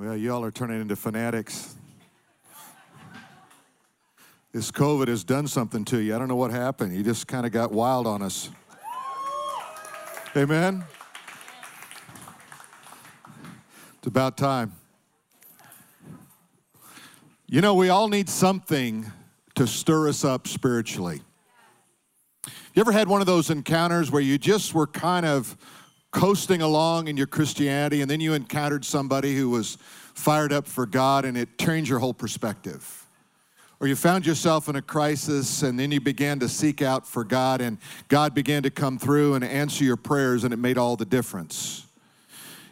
Well, y'all are turning into fanatics. This COVID has done something to you. I don't know what happened. You just kind of got wild on us. Amen? It's about time. You know, we all need something to stir us up spiritually. You ever had one of those encounters where you just were kind of coasting along in your Christianity and then you encountered somebody who was fired up for God and it changed your whole perspective? Or you found yourself in a crisis and then you began to seek out for God and God began to come through and answer your prayers and it made all the difference.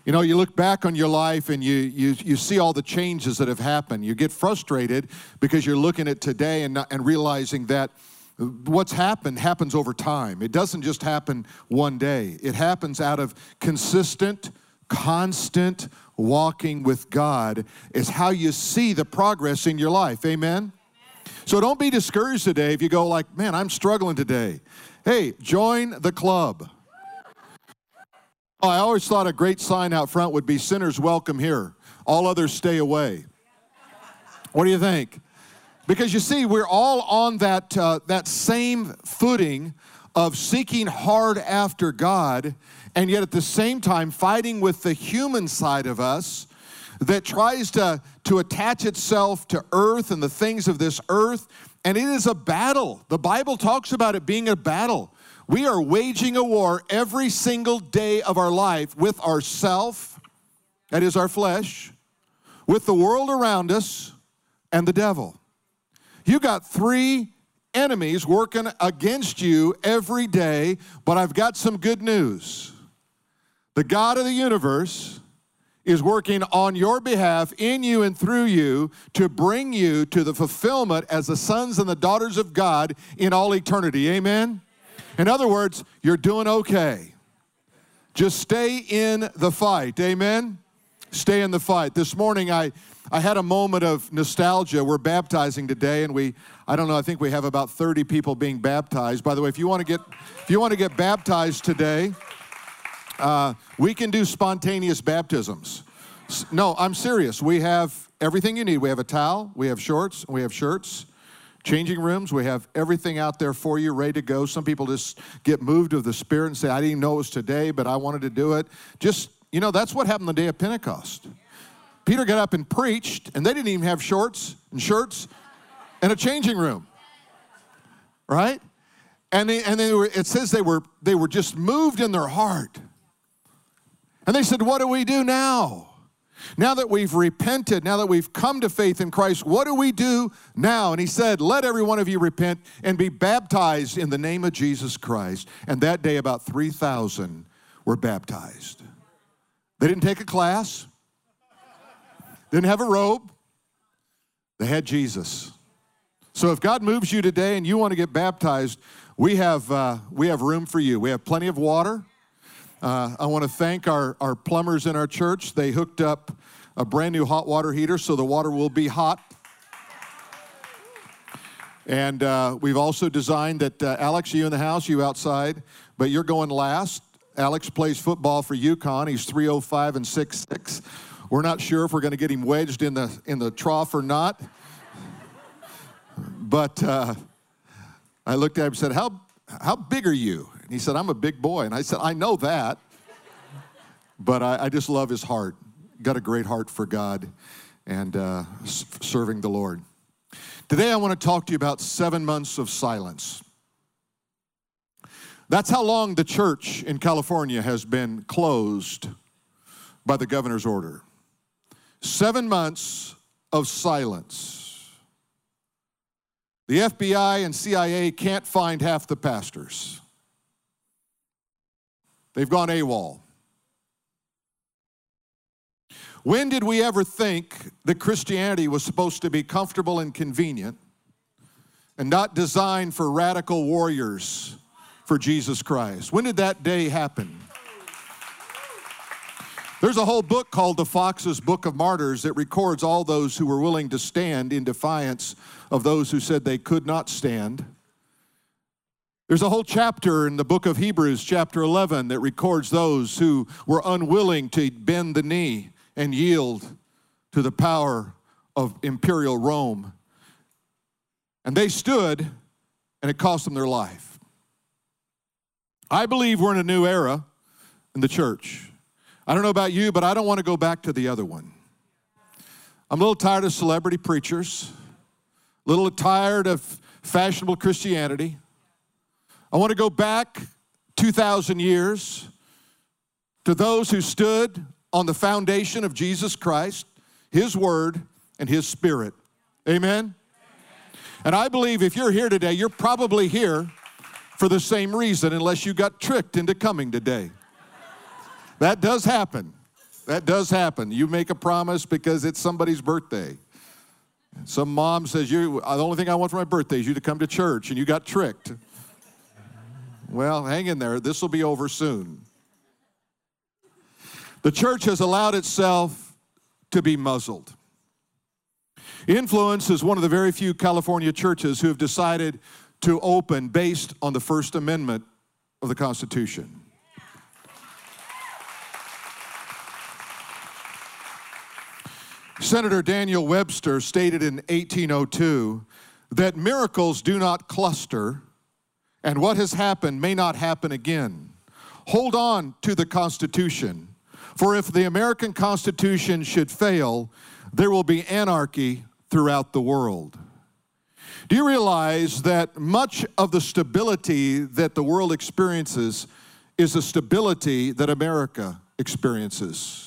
You know, you look back on your life and you, you, you see all the changes that have happened. You get frustrated because you're looking at today and, and realizing that what's happened happens over time. It doesn't just happen one day, it happens out of consistent, constant walking with God, is how you see the progress in your life. Amen? So don't be discouraged today if you go like, man, I'm struggling today. Hey, join the club. Oh, I always thought a great sign out front would be sinners welcome here. All others stay away. What do you think? Because you see, we're all on that, uh, that same footing of seeking hard after God, and yet at the same time fighting with the human side of us that tries to, to attach itself to earth and the things of this earth. And it is a battle. The Bible talks about it being a battle. We are waging a war every single day of our life with ourself, that is our flesh, with the world around us, and the devil. You got three enemies working against you every day, but I've got some good news. The God of the universe is working on your behalf, in you and through you, to bring you to the fulfillment as the sons and the daughters of God in all eternity. Amen? In other words, you're doing okay. Just stay in the fight. Amen? Stay in the fight. This morning, I I had a moment of nostalgia. We're baptizing today, and we, I don't know, I think we have about 30 people being baptized. By the way, if you want to get, if you want to get baptized today, uh, we can do spontaneous baptisms. No, I'm serious. We have everything you need. We have a towel, we have shorts, we have shirts, changing rooms. We have everything out there for you, ready to go. Some people just get moved of the Spirit and say, I didn't know it was today, but I wanted to do it. Just, you know, that's what happened the day of Pentecost. Peter got up and preached, and they didn't even have shorts and shirts and a changing room. Right? And, they, and they were, it says they were, they were just moved in their heart. And they said, What do we do now? Now that we've repented, now that we've come to faith in Christ, what do we do now? And he said, Let every one of you repent and be baptized in the name of Jesus Christ. And that day, about 3,000 were baptized. They didn't take a class, didn't have a robe, they had Jesus. So if God moves you today and you want to get baptized, we have, uh, we have room for you. We have plenty of water. Uh, I want to thank our, our plumbers in our church. They hooked up a brand new hot water heater so the water will be hot. And uh, we've also designed that, uh, Alex, you in the house, you outside, but you're going last. Alex plays football for UConn. He's 305 and 6'6. We're not sure if we're going to get him wedged in the, in the trough or not. But uh, I looked at him and said, how, how big are you? And he said, I'm a big boy. And I said, I know that. But I, I just love his heart. Got a great heart for God and uh, serving the Lord. Today, I want to talk to you about seven months of silence. That's how long the church in California has been closed by the governor's order. Seven months of silence. The FBI and CIA can't find half the pastors. They've gone AWOL. When did we ever think that Christianity was supposed to be comfortable and convenient and not designed for radical warriors for Jesus Christ? When did that day happen? There's a whole book called The Foxe's Book of Martyrs that records all those who were willing to stand in defiance of those who said they could not stand. There's a whole chapter in the book of Hebrews, chapter 11, that records those who were unwilling to bend the knee and yield to the power of imperial Rome. And they stood, and it cost them their life. I believe we're in a new era in the church. I don't know about you, but I don't want to go back to the other one. I'm a little tired of celebrity preachers, a little tired of fashionable Christianity. I want to go back 2,000 years to those who stood on the foundation of Jesus Christ, His Word, and His Spirit. Amen? And I believe if you're here today, you're probably here for the same reason, unless you got tricked into coming today. That does happen. That does happen. You make a promise because it's somebody's birthday. Some mom says, "You, uh, the only thing I want for my birthday is you to come to church," and you got tricked. Well, hang in there. This will be over soon. The church has allowed itself to be muzzled. Influence is one of the very few California churches who have decided to open based on the First Amendment of the Constitution. Senator Daniel Webster stated in 1802 that miracles do not cluster, and what has happened may not happen again. Hold on to the Constitution, for if the American Constitution should fail, there will be anarchy throughout the world. Do you realize that much of the stability that the world experiences is the stability that America experiences?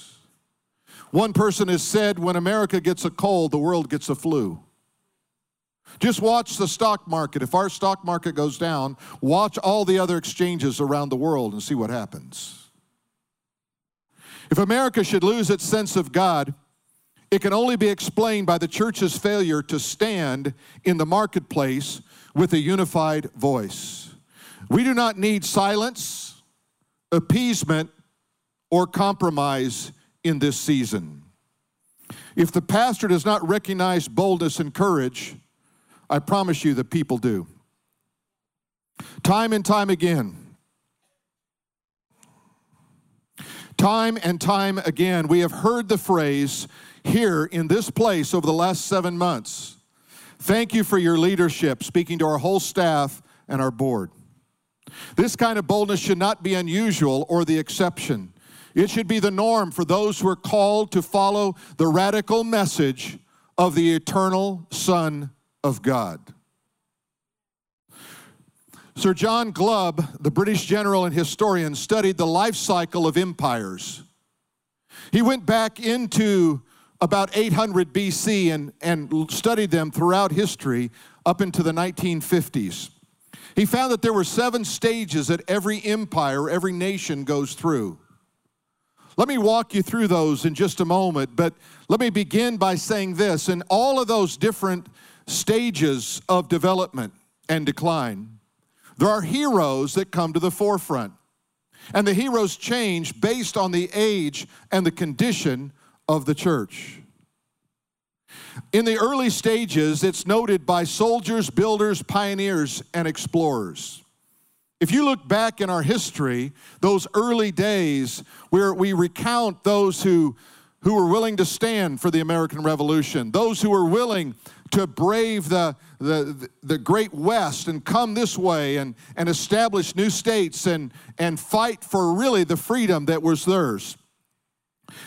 One person has said when America gets a cold, the world gets a flu. Just watch the stock market. If our stock market goes down, watch all the other exchanges around the world and see what happens. If America should lose its sense of God, it can only be explained by the church's failure to stand in the marketplace with a unified voice. We do not need silence, appeasement, or compromise in this season. If the pastor does not recognize boldness and courage, I promise you the people do. Time and time again, time and time again, we have heard the phrase here in this place over the last seven months. Thank you for your leadership, speaking to our whole staff and our board. This kind of boldness should not be unusual or the exception. It should be the norm for those who are called to follow the radical message of the eternal Son of God. Sir John Glubb, the British general and historian, studied the life cycle of empires. He went back into about 800 BC and, and studied them throughout history up into the 1950s. He found that there were seven stages that every empire, every nation goes through. Let me walk you through those in just a moment, but let me begin by saying this. In all of those different stages of development and decline, there are heroes that come to the forefront. And the heroes change based on the age and the condition of the church. In the early stages, it's noted by soldiers, builders, pioneers, and explorers. If you look back in our history, those early days where we recount those who, who were willing to stand for the American Revolution, those who were willing to brave the, the, the great West and come this way and, and establish new states and, and fight for really the freedom that was theirs.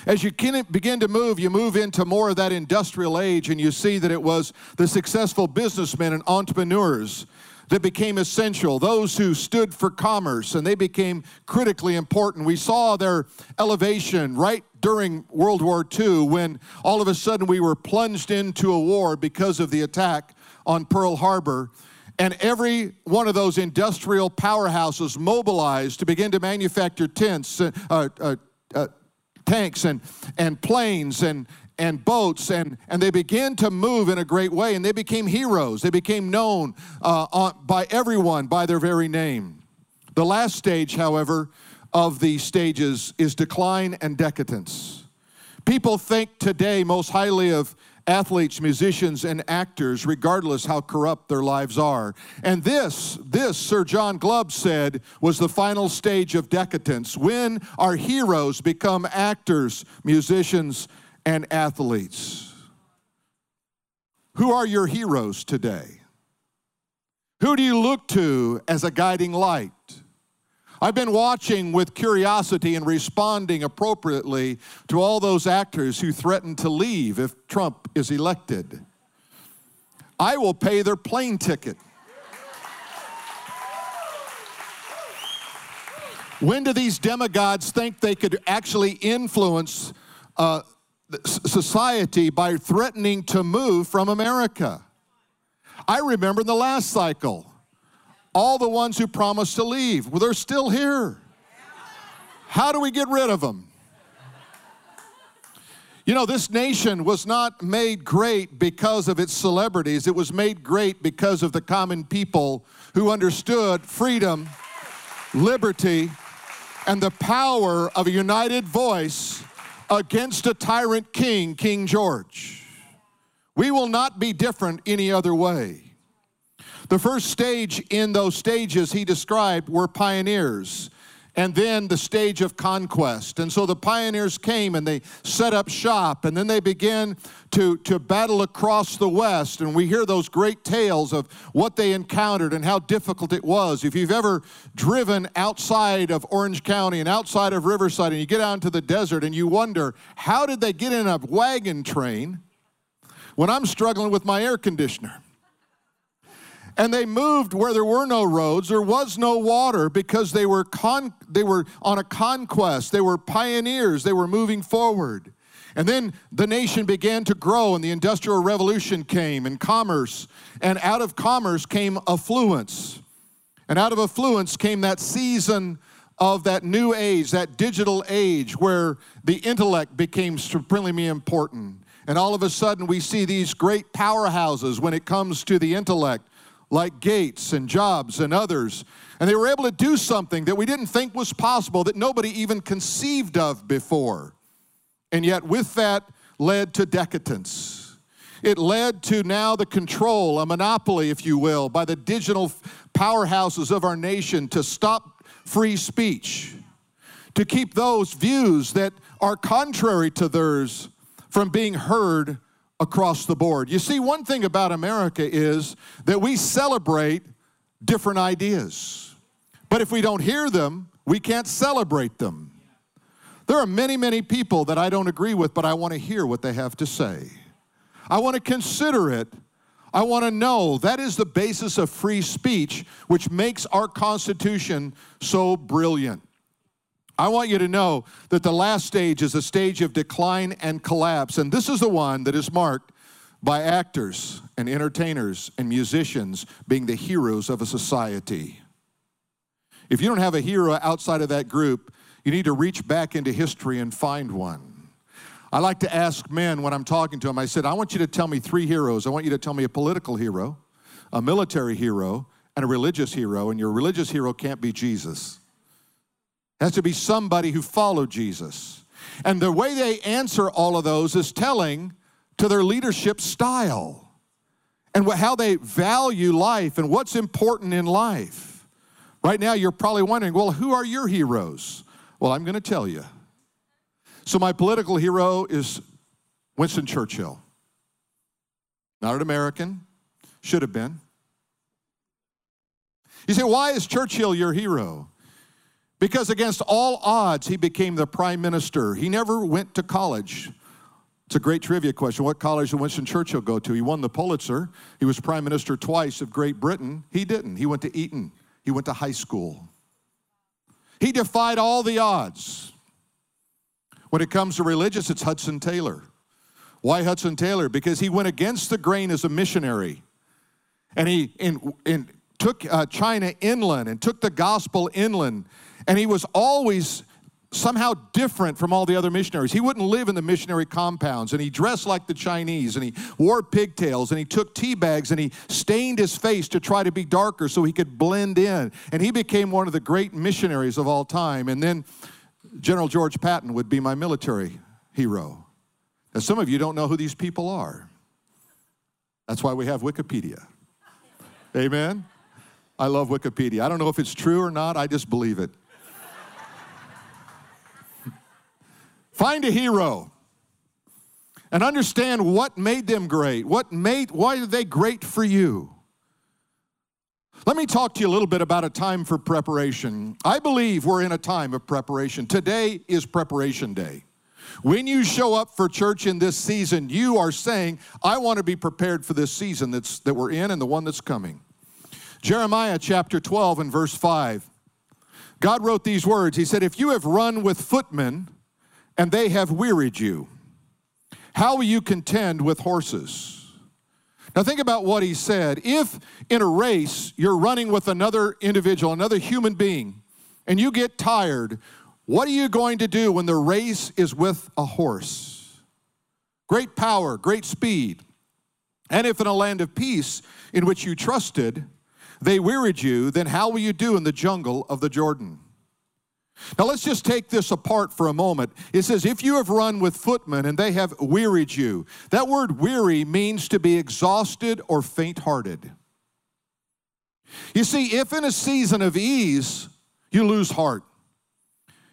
As you begin to move, you move into more of that industrial age, and you see that it was the successful businessmen and entrepreneurs that became essential, those who stood for commerce, and they became critically important. We saw their elevation right during World War II when all of a sudden we were plunged into a war because of the attack on Pearl Harbor. And every one of those industrial powerhouses mobilized to begin to manufacture tents, uh, uh, uh, tanks, and, and planes, and, and boats, and, and they began to move in a great way, and they became heroes. They became known uh, on, by everyone by their very name. The last stage, however, of these stages is decline and decadence. People think today most highly of athletes, musicians, and actors, regardless how corrupt their lives are. And this, this, Sir John Glubb said, was the final stage of decadence when our heroes become actors, musicians, and athletes. Who are your heroes today? Who do you look to as a guiding light? I've been watching with curiosity and responding appropriately to all those actors who threaten to leave if Trump is elected. I will pay their plane ticket. When do these demigods think they could actually influence uh, society by threatening to move from America? I remember in the last cycle, all the ones who promised to leave, well, they're still here. How do we get rid of them? You know, this nation was not made great because of its celebrities. It was made great because of the common people who understood freedom, liberty, and the power of a united voice against a tyrant king, King George. We will not be different any other way. The first stage in those stages he described were pioneers and then the stage of conquest. And so the pioneers came and they set up shop, and then they began to, to battle across the West. And we hear those great tales of what they encountered and how difficult it was. If you've ever driven outside of Orange County and outside of Riverside, and you get out into the desert and you wonder, how did they get in a wagon train when I'm struggling with my air conditioner? And they moved where there were no roads, there was no water because they were, con- they were on a conquest. They were pioneers, they were moving forward. And then the nation began to grow, and the Industrial Revolution came, and commerce. And out of commerce came affluence. And out of affluence came that season of that new age, that digital age, where the intellect became supremely important. And all of a sudden, we see these great powerhouses when it comes to the intellect like Gates and Jobs and others. And they were able to do something that we didn't think was possible, that nobody even conceived of before. And yet, with that, led to decadence. It led to now the control, a monopoly, if you will, by the digital powerhouses of our nation to stop free speech, to keep those views that are contrary to theirs from being heard across the board. You see, one thing about America is that we celebrate different ideas. But if we don't hear them, we can't celebrate them. There are many, many people that I don't agree with, but I want to hear what they have to say. I want to consider it. I want to know. That is the basis of free speech, which makes our Constitution so brilliant. I want you to know that the last stage is a stage of decline and collapse, and this is the one that is marked by actors and entertainers and musicians being the heroes of a society. If you don't have a hero outside of that group, you need to reach back into history and find one. I like to ask men when I'm talking to them, I said, I want you to tell me three heroes. I want you to tell me a political hero, a military hero, and a religious hero, and your religious hero can't be Jesus. Has to be somebody who followed Jesus. And the way they answer all of those is telling to their leadership style and how they value life and what's important in life. Right now, you're probably wondering, well, who are your heroes? Well, I'm going to tell you. So, my political hero is Winston Churchill. Not an American, should have been. You say, why is Churchill your hero? Because against all odds, he became the prime minister. He never went to college. It's a great trivia question. What college did Winston Churchill go to? He won the Pulitzer. He was prime minister twice of Great Britain. He didn't. He went to Eton. He went to high school. He defied all the odds. When it comes to religious, it's Hudson Taylor. Why Hudson Taylor? Because he went against the grain as a missionary. And he in, in, took uh, China inland and took the gospel inland and he was always somehow different from all the other missionaries. He wouldn't live in the missionary compounds, and he dressed like the Chinese, and he wore pigtails, and he took tea bags, and he stained his face to try to be darker so he could blend in. And he became one of the great missionaries of all time. And then General George Patton would be my military hero. Now, some of you don't know who these people are. That's why we have Wikipedia. Amen? I love Wikipedia. I don't know if it's true or not, I just believe it. Find a hero. and understand what made them great. What made why are they great for you? Let me talk to you a little bit about a time for preparation. I believe we're in a time of preparation. Today is preparation day. When you show up for church in this season, you are saying, I want to be prepared for this season that's, that we're in and the one that's coming. Jeremiah chapter 12 and verse 5. God wrote these words. He said, If you have run with footmen and they have wearied you, how will you contend with horses? Now, think about what he said. If in a race you're running with another individual, another human being, and you get tired, what are you going to do when the race is with a horse? Great power, great speed. And if in a land of peace in which you trusted, they wearied you, then how will you do in the jungle of the Jordan? Now let's just take this apart for a moment. It says, if you have run with footmen and they have wearied you. That word weary means to be exhausted or faint hearted. You see, if in a season of ease you lose heart,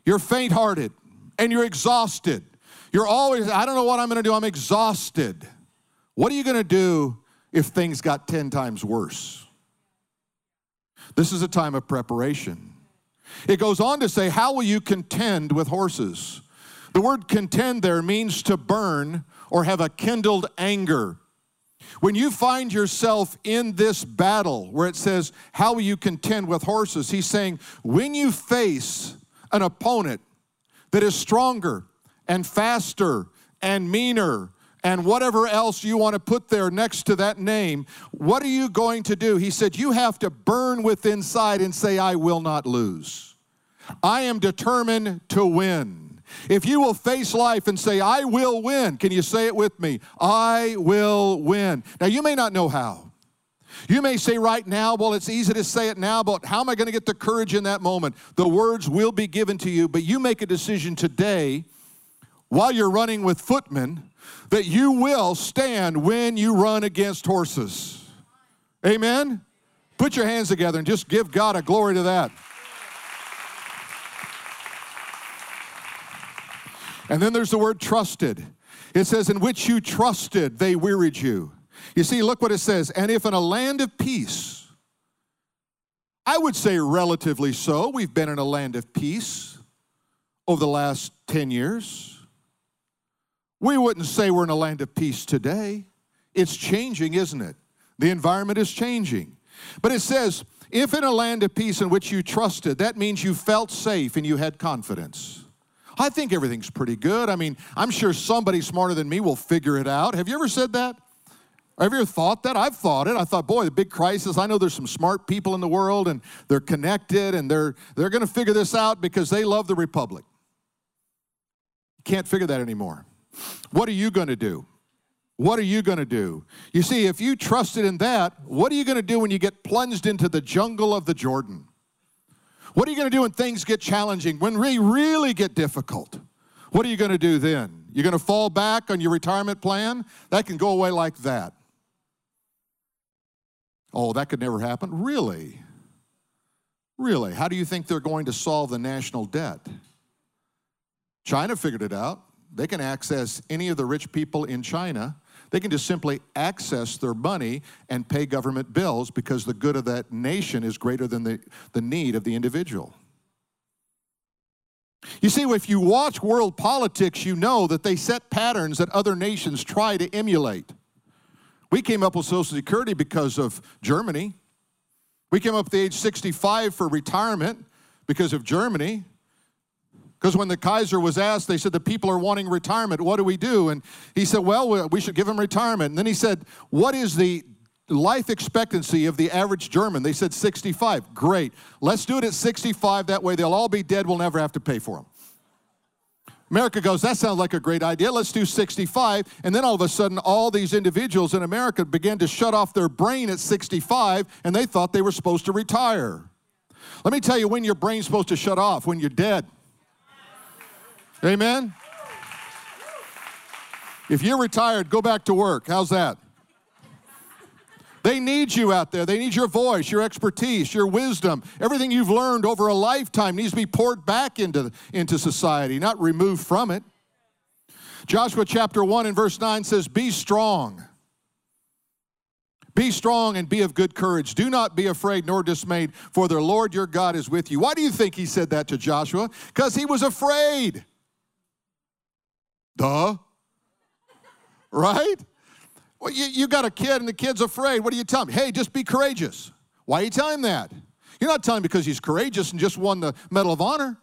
you're faint hearted and you're exhausted, you're always, I don't know what I'm gonna do, I'm exhausted. What are you gonna do if things got 10 times worse? This is a time of preparation. It goes on to say, How will you contend with horses? The word contend there means to burn or have a kindled anger. When you find yourself in this battle where it says, How will you contend with horses? He's saying, When you face an opponent that is stronger and faster and meaner and whatever else you want to put there next to that name, what are you going to do? He said, You have to burn within inside and say, I will not lose. I am determined to win. If you will face life and say, I will win, can you say it with me? I will win. Now, you may not know how. You may say right now, well, it's easy to say it now, but how am I going to get the courage in that moment? The words will be given to you, but you make a decision today while you're running with footmen that you will stand when you run against horses. Amen? Put your hands together and just give God a glory to that. And then there's the word trusted. It says, In which you trusted, they wearied you. You see, look what it says. And if in a land of peace, I would say relatively so, we've been in a land of peace over the last 10 years. We wouldn't say we're in a land of peace today. It's changing, isn't it? The environment is changing. But it says, if in a land of peace in which you trusted, that means you felt safe and you had confidence. I think everything's pretty good. I mean, I'm sure somebody smarter than me will figure it out. Have you ever said that? Have you ever thought that? I've thought it. I thought, boy, the big crisis. I know there's some smart people in the world and they're connected and they're, they're going to figure this out because they love the republic. Can't figure that anymore. What are you going to do? What are you going to do? You see, if you trusted in that, what are you going to do when you get plunged into the jungle of the Jordan? What are you going to do when things get challenging, when we really get difficult? What are you going to do then? You're going to fall back on your retirement plan? That can go away like that. Oh, that could never happen? Really? Really? How do you think they're going to solve the national debt? China figured it out. They can access any of the rich people in China. They can just simply access their money and pay government bills because the good of that nation is greater than the, the need of the individual. You see, if you watch world politics, you know that they set patterns that other nations try to emulate. We came up with Social Security because of Germany. We came up with the age 65 for retirement because of Germany. Because when the Kaiser was asked, they said, The people are wanting retirement. What do we do? And he said, Well, we should give them retirement. And then he said, What is the life expectancy of the average German? They said 65. Great. Let's do it at 65. That way they'll all be dead. We'll never have to pay for them. America goes, that sounds like a great idea. Let's do 65. And then all of a sudden, all these individuals in America began to shut off their brain at 65, and they thought they were supposed to retire. Let me tell you when your brain's supposed to shut off when you're dead. Amen? If you're retired, go back to work. How's that? They need you out there. They need your voice, your expertise, your wisdom. Everything you've learned over a lifetime needs to be poured back into, into society, not removed from it. Joshua chapter 1 and verse 9 says, Be strong. Be strong and be of good courage. Do not be afraid nor dismayed, for the Lord your God is with you. Why do you think he said that to Joshua? Because he was afraid. Duh. Right? Well, you, you got a kid and the kid's afraid. What do you tell him? Hey, just be courageous. Why are you telling him that? You're not telling him because he's courageous and just won the Medal of Honor.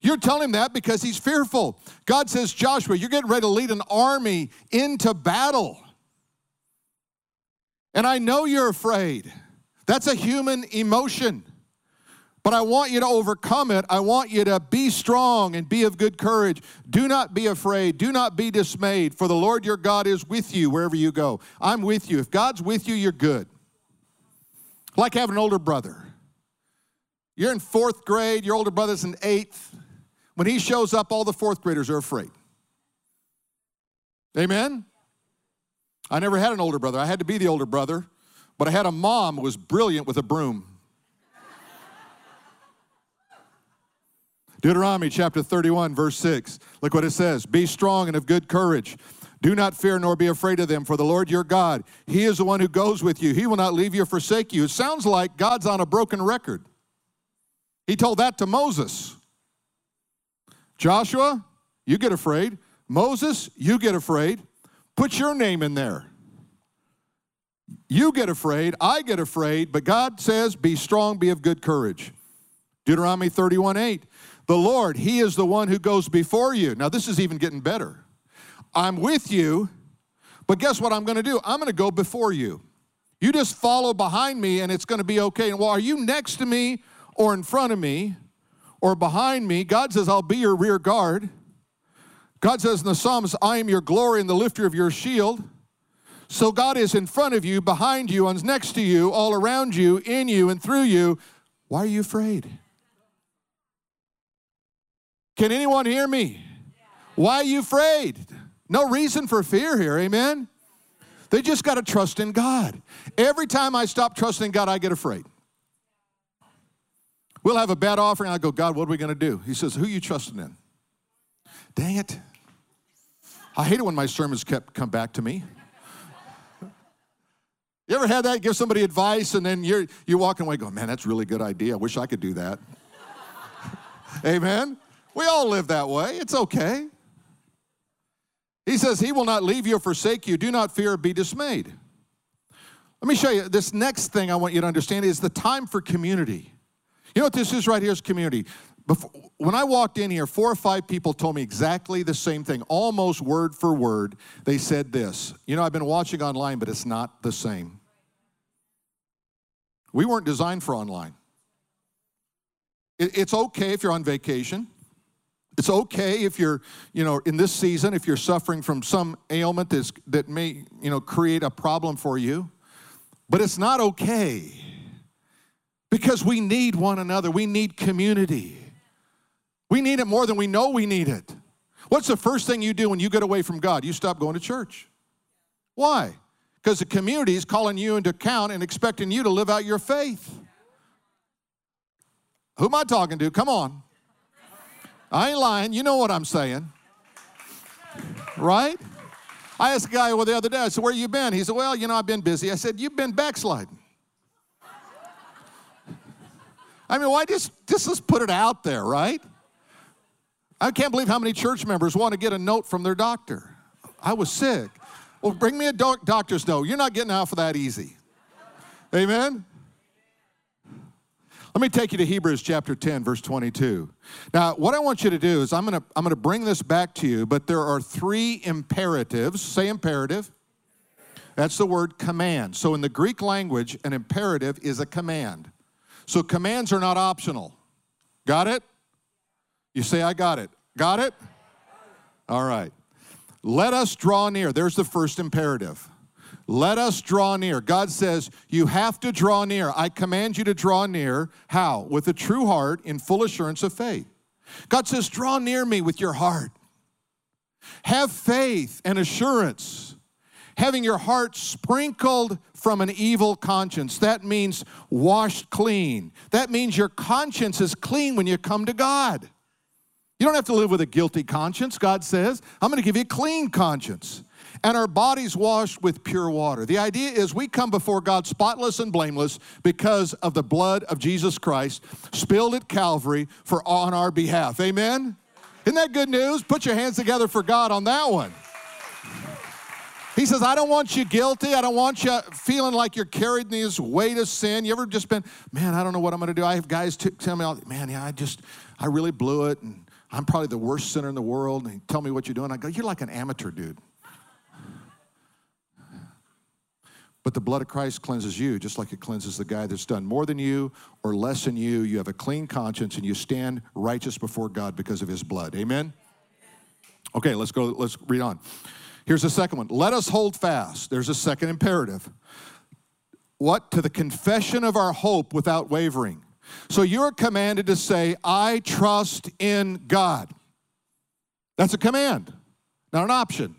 You're telling him that because he's fearful. God says, Joshua, you're getting ready to lead an army into battle. And I know you're afraid. That's a human emotion. But I want you to overcome it. I want you to be strong and be of good courage. Do not be afraid. Do not be dismayed, for the Lord your God is with you wherever you go. I'm with you. If God's with you, you're good. Like having an older brother. You're in fourth grade, your older brother's in eighth. When he shows up, all the fourth graders are afraid. Amen? I never had an older brother. I had to be the older brother, but I had a mom who was brilliant with a broom. Deuteronomy chapter 31, verse 6. Look what it says Be strong and of good courage. Do not fear nor be afraid of them, for the Lord your God, He is the one who goes with you. He will not leave you or forsake you. It sounds like God's on a broken record. He told that to Moses. Joshua, you get afraid. Moses, you get afraid. Put your name in there. You get afraid, I get afraid, but God says, Be strong, be of good courage. Deuteronomy 31 8. The Lord, He is the one who goes before you. Now, this is even getting better. I'm with you, but guess what I'm going to do? I'm going to go before you. You just follow behind me and it's going to be okay. And well, are you next to me or in front of me? or behind me, God says, I'll be your rear guard. God says in the Psalms, I am your glory and the lifter of your shield. So God is in front of you, behind you, and next to you, all around you, in you, and through you. Why are you afraid? Can anyone hear me? Why are you afraid? No reason for fear here, amen? They just got to trust in God. Every time I stop trusting God, I get afraid. We'll have a bad offering. I go, God, what are we going to do? He says, Who are you trusting in? Dang it. I hate it when my sermons kept come back to me. You ever had that? Give somebody advice and then you're you're walking away going, man, that's a really good idea. I wish I could do that. Amen. We all live that way. It's okay. He says, He will not leave you or forsake you. Do not fear be dismayed. Let me show you this next thing I want you to understand is the time for community. You know what this is right here is community. Before, when I walked in here, four or five people told me exactly the same thing, almost word for word. They said this You know, I've been watching online, but it's not the same. We weren't designed for online. It, it's okay if you're on vacation. It's okay if you're, you know, in this season, if you're suffering from some ailment that's, that may, you know, create a problem for you. But it's not okay because we need one another. We need community. We need it more than we know we need it. What's the first thing you do when you get away from God? You stop going to church. Why? Because the community is calling you into account and expecting you to live out your faith. Who am I talking to? Come on. I ain't lying. You know what I'm saying. Right? I asked a guy well, the other day, I said, Where you been? He said, Well, you know, I've been busy. I said, You've been backsliding. I mean, why just, just let's put it out there, right? I can't believe how many church members want to get a note from their doctor. I was sick. Well, bring me a doc- doctor's note. You're not getting out for that easy. Amen? Let me take you to Hebrews chapter 10, verse 22. Now, what I want you to do is I'm going to I'm going to bring this back to you, but there are three imperatives. Say imperative. That's the word command. So in the Greek language, an imperative is a command. So commands are not optional. Got it? You say, I got it. Got it? All right. Let us draw near. There's the first imperative. Let us draw near. God says, You have to draw near. I command you to draw near. How? With a true heart in full assurance of faith. God says, Draw near me with your heart. Have faith and assurance having your heart sprinkled from an evil conscience. That means washed clean. That means your conscience is clean when you come to God. You don't have to live with a guilty conscience, God says. I'm going to give you a clean conscience. And our bodies washed with pure water. The idea is we come before God spotless and blameless because of the blood of Jesus Christ spilled at Calvary for on our behalf. Amen? Isn't that good news? Put your hands together for God on that one. He says, I don't want you guilty. I don't want you feeling like you're carrying this weight of sin. You ever just been, man, I don't know what I'm going to do. I have guys t- tell me, man, yeah, I just, I really blew it. And I'm probably the worst sinner in the world. And tell me what you're doing. I go, you're like an amateur, dude. But the blood of Christ cleanses you just like it cleanses the guy that's done more than you or less than you. You have a clean conscience and you stand righteous before God because of his blood. Amen? Okay, let's go, let's read on. Here's the second one. Let us hold fast. There's a second imperative. What? To the confession of our hope without wavering. So you're commanded to say, I trust in God. That's a command, not an option.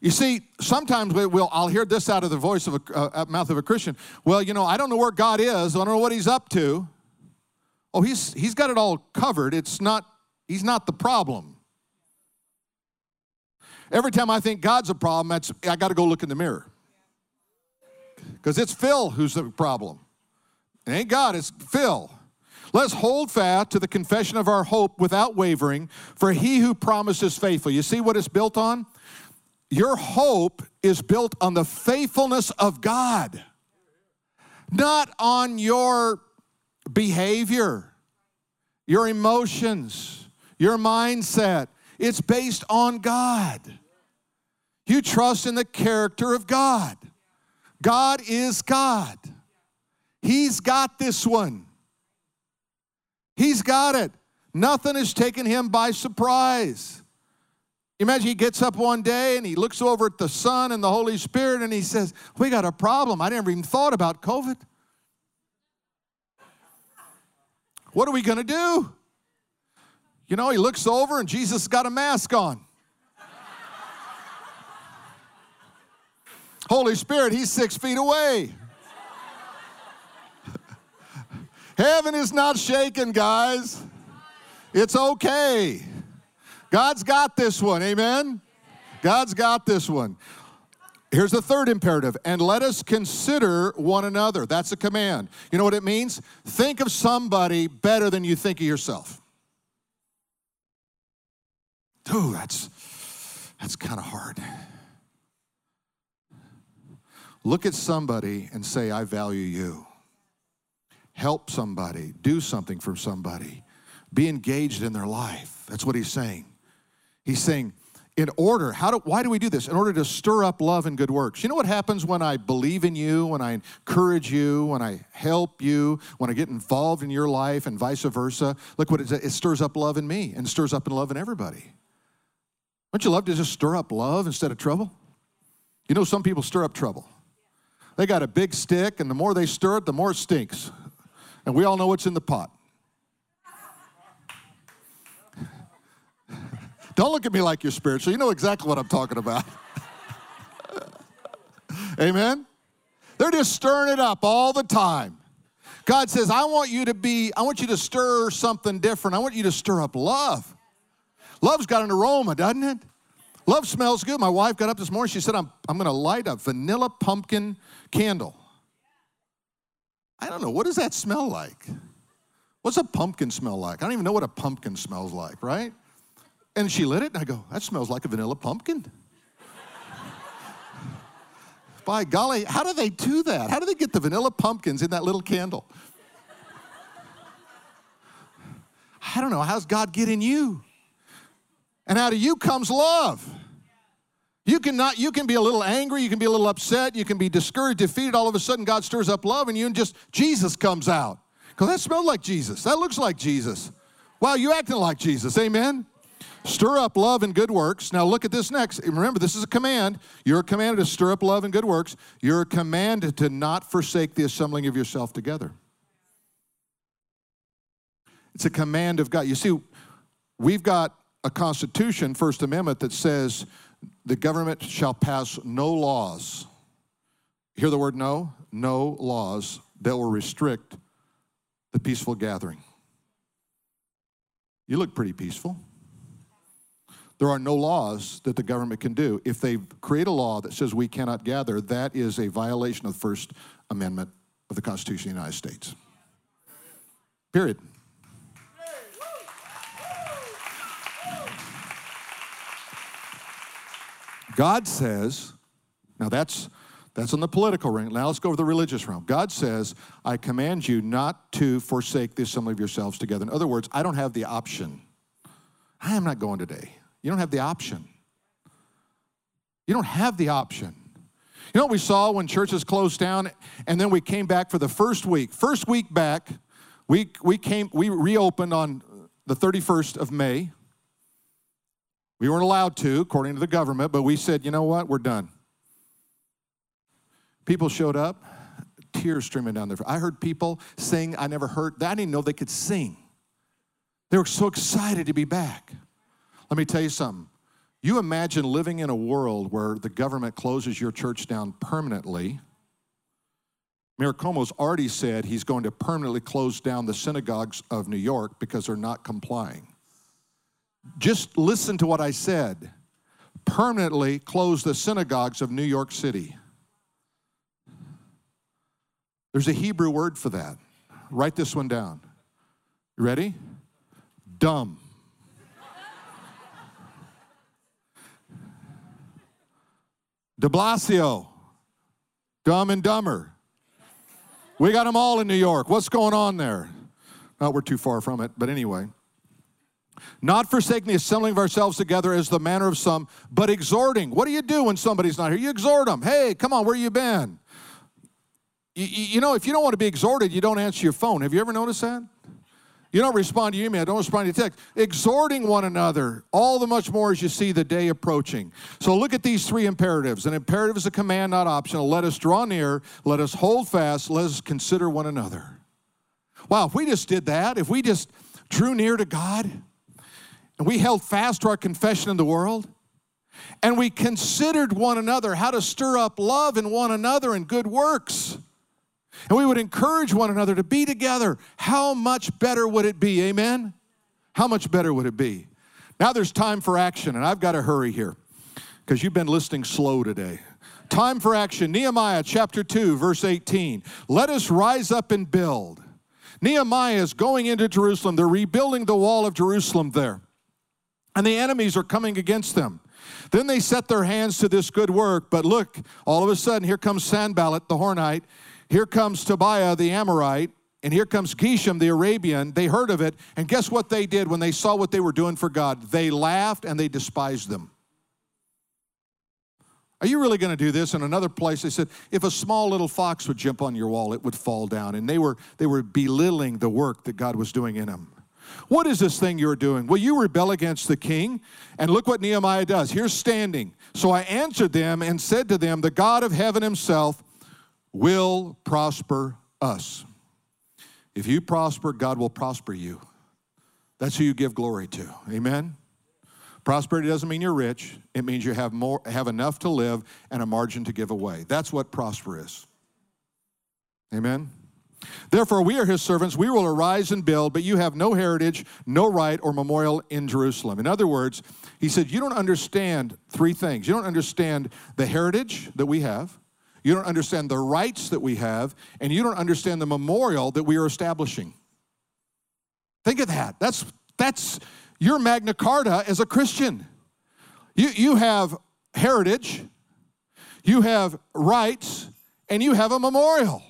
You see, sometimes we will, I'll hear this out of the voice of a uh, mouth of a Christian. Well, you know, I don't know where God is. I don't know what He's up to. Oh, He's He's got it all covered. It's not. He's not the problem. Every time I think God's a problem, that's, I got to go look in the mirror. Because it's Phil who's the problem. It ain't God, it's Phil. Let's hold fast to the confession of our hope without wavering, for he who promised is faithful. You see what it's built on? Your hope is built on the faithfulness of God, not on your behavior, your emotions, your mindset. It's based on God. You trust in the character of God. God is God. He's got this one. He's got it. Nothing has taken him by surprise. Imagine he gets up one day and he looks over at the Son and the Holy Spirit and he says, We got a problem. I never even thought about COVID. What are we going to do? You know, he looks over and Jesus got a mask on. Holy Spirit, He's six feet away. Heaven is not shaken, guys. It's okay. God's got this one, amen? God's got this one. Here's the third imperative, and let us consider one another. That's a command. You know what it means? Think of somebody better than you think of yourself. Ooh, that's that's kind of hard. Look at somebody and say, I value you. Help somebody, do something for somebody, be engaged in their life. That's what he's saying. He's saying, in order, how do, why do we do this? In order to stir up love and good works. You know what happens when I believe in you, when I encourage you, when I help you, when I get involved in your life and vice versa? Look what it, it stirs up love in me and stirs up in love in everybody. Don't you love to just stir up love instead of trouble? You know, some people stir up trouble. They got a big stick, and the more they stir it, the more it stinks. And we all know what's in the pot. Don't look at me like you're spiritual. You know exactly what I'm talking about. Amen? They're just stirring it up all the time. God says, I want you to be, I want you to stir something different. I want you to stir up love. Love's got an aroma, doesn't it? Love smells good. My wife got up this morning. She said, I'm, I'm going to light a vanilla pumpkin candle. I don't know. What does that smell like? What's a pumpkin smell like? I don't even know what a pumpkin smells like, right? And she lit it, and I go, that smells like a vanilla pumpkin. By golly, how do they do that? How do they get the vanilla pumpkins in that little candle? I don't know. How's God getting you? And out of you comes love. You can not, you can be a little angry, you can be a little upset, you can be discouraged, defeated. All of a sudden, God stirs up love, in you and just Jesus comes out. Because that smelled like Jesus. That looks like Jesus. Wow, you acting like Jesus. Amen. Stir up love and good works. Now look at this next. Remember, this is a command. You're commanded to stir up love and good works. You're commanded to not forsake the assembling of yourself together. It's a command of God. You see, we've got a constitution, First Amendment, that says the government shall pass no laws. Hear the word no? No laws that will restrict the peaceful gathering. You look pretty peaceful. There are no laws that the government can do. If they create a law that says we cannot gather, that is a violation of the First Amendment of the Constitution of the United States. Period. God says, now that's that's in the political realm. Now let's go over the religious realm. God says, I command you not to forsake the assembly of yourselves together. In other words, I don't have the option. I am not going today. You don't have the option. You don't have the option. You know what we saw when churches closed down and then we came back for the first week? First week back, we, we came, we reopened on the 31st of May. We weren't allowed to, according to the government, but we said, you know what, we're done. People showed up, tears streaming down their face. I heard people sing, I never heard, that. I didn't know they could sing. They were so excited to be back. Let me tell you something. You imagine living in a world where the government closes your church down permanently. Mayor Cuomo's already said he's going to permanently close down the synagogues of New York because they're not complying. Just listen to what I said. Permanently close the synagogues of New York City. There's a Hebrew word for that. Write this one down. You ready? Dumb. De Blasio, dumb and dumber. We got them all in New York. What's going on there? Not we're too far from it, but anyway. Not forsaking the assembling of ourselves together as the manner of some, but exhorting. What do you do when somebody's not here? You exhort them. Hey, come on, where you been? You, you know, if you don't want to be exhorted, you don't answer your phone. Have you ever noticed that? You don't respond to email, don't respond to text. Exhorting one another, all the much more as you see the day approaching. So look at these three imperatives. An imperative is a command, not optional. Let us draw near, let us hold fast, let us consider one another. Wow, if we just did that, if we just drew near to God and we held fast to our confession in the world, and we considered one another how to stir up love in one another and good works and we would encourage one another to be together, how much better would it be? Amen? How much better would it be? Now there's time for action, and I've got to hurry here because you've been listening slow today. Time for action. Nehemiah chapter 2, verse 18. Let us rise up and build. Nehemiah is going into Jerusalem. They're rebuilding the wall of Jerusalem there. And the enemies are coming against them. Then they set their hands to this good work. But look, all of a sudden, here comes Sanballat the Horonite, here comes Tobiah the Amorite, and here comes Geshem the Arabian. They heard of it, and guess what they did when they saw what they were doing for God? They laughed and they despised them. Are you really going to do this? In another place, they said, if a small little fox would jump on your wall, it would fall down. And they were, they were belittling the work that God was doing in them. What is this thing you're doing? Well, you rebel against the king. And look what Nehemiah does. Here's standing. So I answered them and said to them, The God of heaven himself will prosper us. If you prosper, God will prosper you. That's who you give glory to. Amen. Prosperity doesn't mean you're rich. It means you have more have enough to live and a margin to give away. That's what prosper is. Amen. Therefore, we are his servants. We will arise and build, but you have no heritage, no right, or memorial in Jerusalem. In other words, he said, You don't understand three things. You don't understand the heritage that we have, you don't understand the rights that we have, and you don't understand the memorial that we are establishing. Think of that. That's, that's your Magna Carta as a Christian. You, you have heritage, you have rights, and you have a memorial.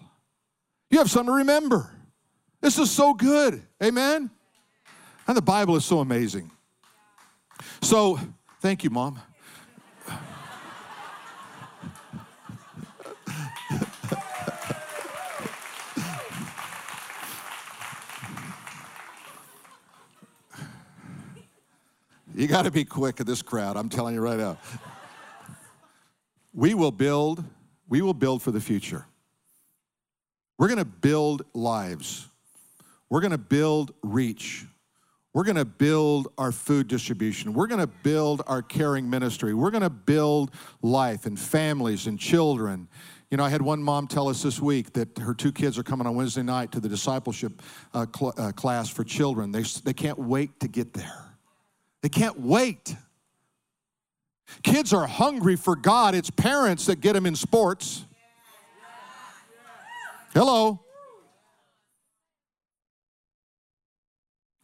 You have something to remember. This is so good. Amen? And the Bible is so amazing. So, thank you, Mom. You got to be quick at this crowd. I'm telling you right now. We will build, we will build for the future. We're going to build lives. We're going to build reach. We're going to build our food distribution. We're going to build our caring ministry. We're going to build life and families and children You know, I had one mom tell us this week that her two kids are coming on Wednesday night to the discipleship uh, cl- uh, class for children. They, they can't wait to get there. They can't wait. Kids are hungry for God. It's parents that get them in sports. Hello.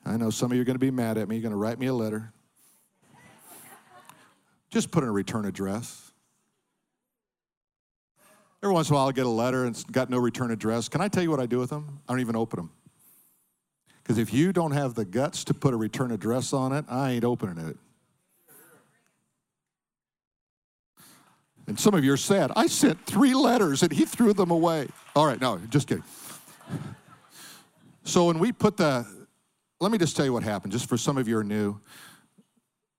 I know some of you are going to be mad at me. You're going to write me a letter. Just put in a return address. Every once in a while, I'll get a letter and it's got no return address. Can I tell you what I do with them? I don't even open them. Because if you don't have the guts to put a return address on it, I ain't opening it. And some of you are sad. I sent three letters and he threw them away. All right, no, just kidding. So when we put the, let me just tell you what happened, just for some of you are new.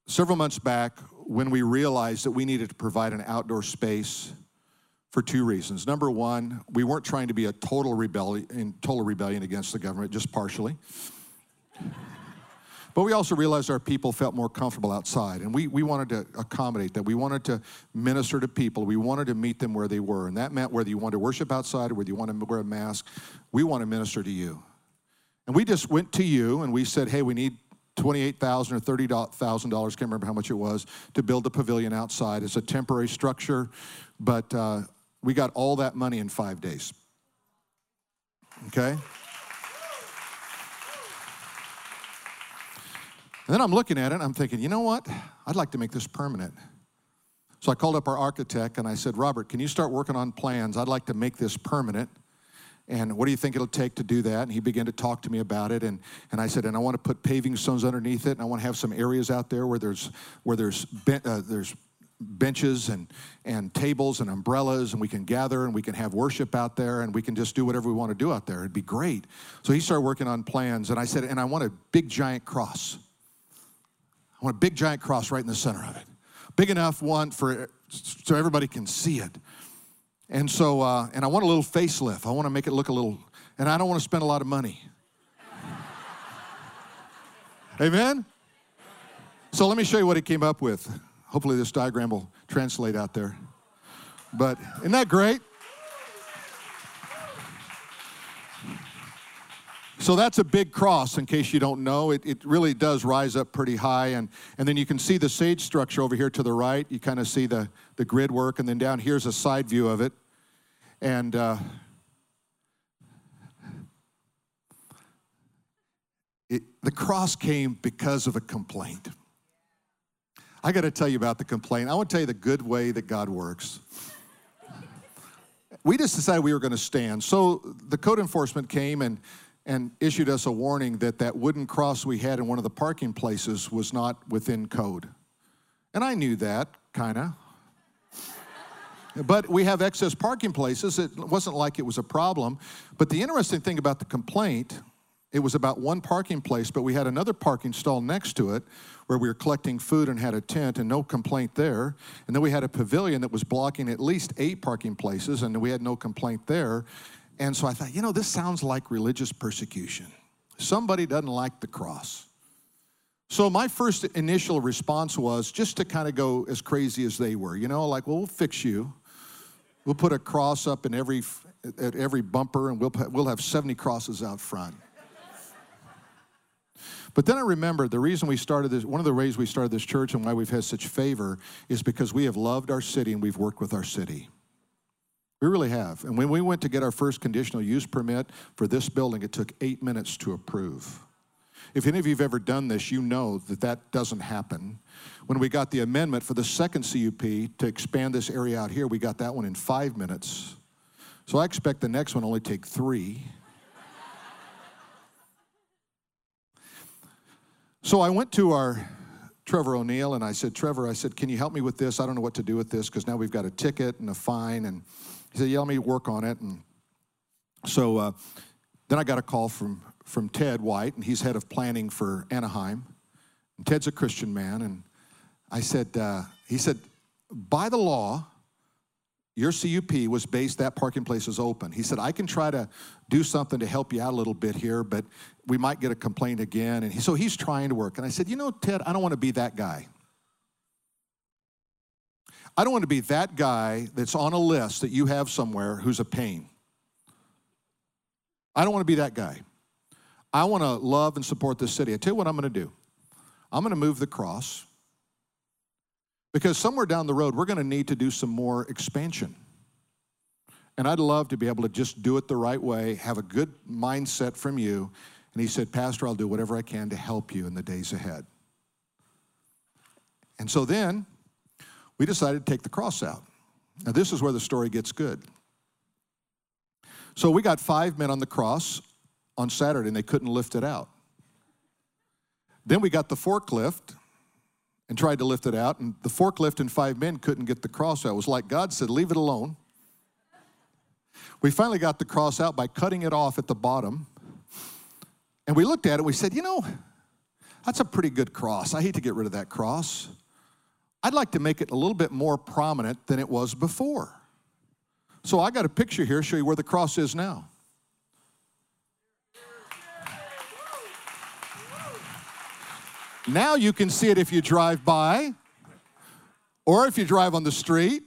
Several months back, when we realized that we needed to provide an outdoor space for two reasons. Number one, we weren't trying to be a total rebellion, total rebellion against the government, just partially. But we also realized our people felt more comfortable outside, and we, we wanted to accommodate that. We wanted to minister to people. We wanted to meet them where they were, and that meant whether you wanted to worship outside or whether you wanted to wear a mask, we want to minister to you. And we just went to you and we said, hey, we need 28,000 or $30,000, can't remember how much it was, to build a pavilion outside. It's a temporary structure, but uh, we got all that money in five days. Okay? And then I'm looking at it I'm thinking, you know what? I'd like to make this permanent. So I called up our architect and I said, Robert, can you start working on plans? I'd like to make this permanent. And what do you think it'll take to do that? And he began to talk to me about it. And, and I said, and I want to put paving stones underneath it. And I want to have some areas out there where there's, where there's, uh, there's benches and, and tables and umbrellas, and we can gather and we can have worship out there and we can just do whatever we want to do out there. It'd be great. So he started working on plans. And I said, and I want a big giant cross. I want a big giant cross right in the center of it. Big enough one for so everybody can see it. And so, uh, and I want a little facelift. I want to make it look a little, and I don't want to spend a lot of money. Amen? So let me show you what he came up with. Hopefully, this diagram will translate out there. But isn't that great? So that's a big cross, in case you don't know. It, it really does rise up pretty high. And, and then you can see the sage structure over here to the right. You kind of see the, the grid work. And then down here's a side view of it. And uh, it, the cross came because of a complaint. I got to tell you about the complaint. I want to tell you the good way that God works. we just decided we were going to stand. So the code enforcement came and and issued us a warning that that wooden cross we had in one of the parking places was not within code. And I knew that, kind of. but we have excess parking places. It wasn't like it was a problem. But the interesting thing about the complaint, it was about one parking place, but we had another parking stall next to it where we were collecting food and had a tent and no complaint there. And then we had a pavilion that was blocking at least eight parking places and we had no complaint there. And so I thought, you know, this sounds like religious persecution. Somebody doesn't like the cross. So my first initial response was just to kind of go as crazy as they were, you know, like, well, we'll fix you. We'll put a cross up in every at every bumper, and we'll we'll have 70 crosses out front. But then I remembered the reason we started this, one of the ways we started this church and why we've had such favor is because we have loved our city and we've worked with our city. We really have. And when we went to get our first conditional use permit for this building, it took eight minutes to approve. If any of you have ever done this, you know that that doesn't happen. When we got the amendment for the second CUP to expand this area out here, we got that one in five minutes. So I expect the next one only take three. So I went to our Trevor O'Neil and I said, Trevor, I said, can you help me with this? I don't know what to do with this because now we've got a ticket and a fine and he said, Yeah, let me work on it. And so uh, then I got a call from, from Ted White, and he's head of planning for Anaheim. And Ted's a Christian man. And I said, uh, He said, by the law, your CUP was based, that parking place is open. He said, I can try to do something to help you out a little bit here, but we might get a complaint again. And he, so he's trying to work. And I said, You know, Ted, I don't want to be that guy. I don't want to be that guy that's on a list that you have somewhere who's a pain. I don't want to be that guy. I want to love and support this city. I tell you what I'm going to do. I'm going to move the cross because somewhere down the road we're going to need to do some more expansion. And I'd love to be able to just do it the right way, have a good mindset from you. And he said, Pastor, I'll do whatever I can to help you in the days ahead. And so then we decided to take the cross out. Now, this is where the story gets good. So we got five men on the cross on Saturday and they couldn't lift it out. Then we got the forklift and tried to lift it out, and the forklift and five men couldn't get the cross out. It was like God said, Leave it alone. We finally got the cross out by cutting it off at the bottom. And we looked at it, we said, You know, that's a pretty good cross. I hate to get rid of that cross. I'd like to make it a little bit more prominent than it was before. So I got a picture here, to show you where the cross is now. Now you can see it if you drive by or if you drive on the street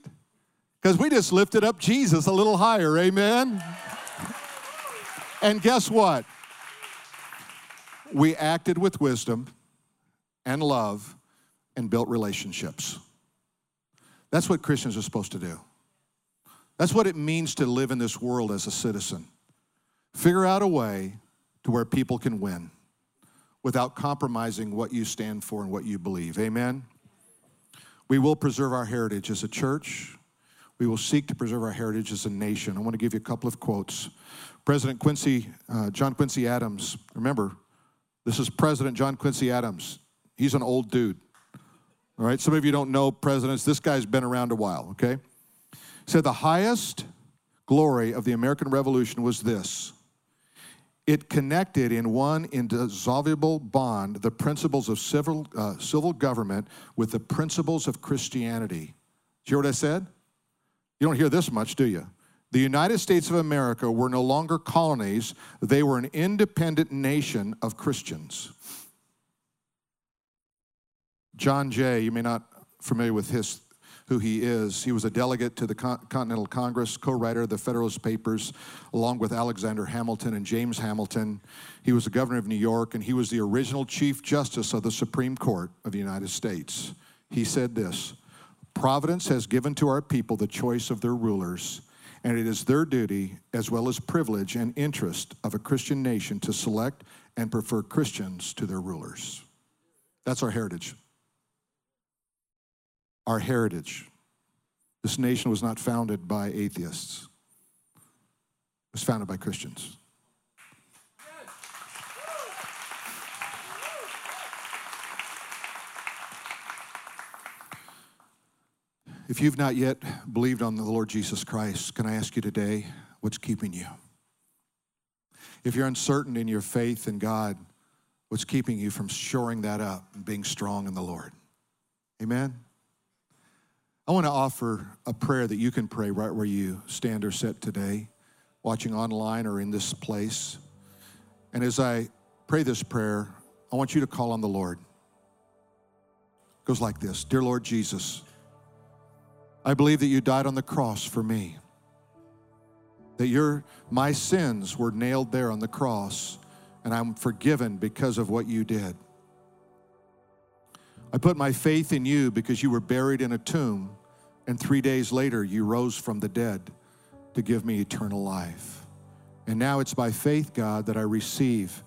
because we just lifted up Jesus a little higher. Amen. And guess what? We acted with wisdom and love and built relationships. That's what Christians are supposed to do. That's what it means to live in this world as a citizen. Figure out a way to where people can win without compromising what you stand for and what you believe. Amen? We will preserve our heritage as a church. We will seek to preserve our heritage as a nation. I want to give you a couple of quotes. President Quincy, uh, John Quincy Adams, remember, this is President John Quincy Adams. He's an old dude. All right, some of you don't know presidents. This guy's been around a while, okay? Said the highest glory of the American Revolution was this it connected in one indissoluble bond the principles of civil, uh, civil government with the principles of Christianity. Do you hear what I said? You don't hear this much, do you? The United States of America were no longer colonies, they were an independent nation of Christians. John Jay, you may not familiar with his who he is. He was a delegate to the Continental Congress, co writer of the Federalist Papers, along with Alexander Hamilton and James Hamilton. He was the governor of New York, and he was the original Chief Justice of the Supreme Court of the United States. He said this Providence has given to our people the choice of their rulers, and it is their duty, as well as privilege and interest of a Christian nation, to select and prefer Christians to their rulers. That's our heritage our heritage. This nation was not founded by atheists, it was founded by Christians. If you've not yet believed on the Lord Jesus Christ, can I ask you today, what's keeping you? If you're uncertain in your faith in God, what's keeping you from shoring that up and being strong in the Lord? Amen? I want to offer a prayer that you can pray right where you stand or sit today, watching online or in this place. And as I pray this prayer, I want you to call on the Lord. It goes like this Dear Lord Jesus, I believe that you died on the cross for me. That your my sins were nailed there on the cross, and I'm forgiven because of what you did. I put my faith in you because you were buried in a tomb and three days later, you rose from the dead to give me eternal life. And now it's by faith, God, that I receive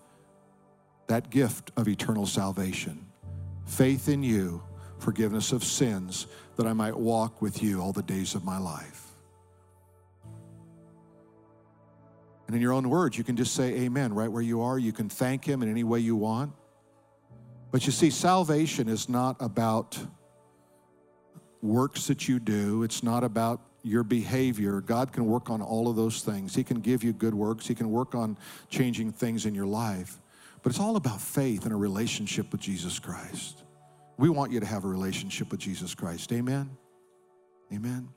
that gift of eternal salvation. Faith in you, forgiveness of sins, that I might walk with you all the days of my life. And in your own words, you can just say amen right where you are. You can thank Him in any way you want. But you see, salvation is not about works that you do. It's not about your behavior. God can work on all of those things. He can give you good works. He can work on changing things in your life. But it's all about faith and a relationship with Jesus Christ. We want you to have a relationship with Jesus Christ. Amen. Amen.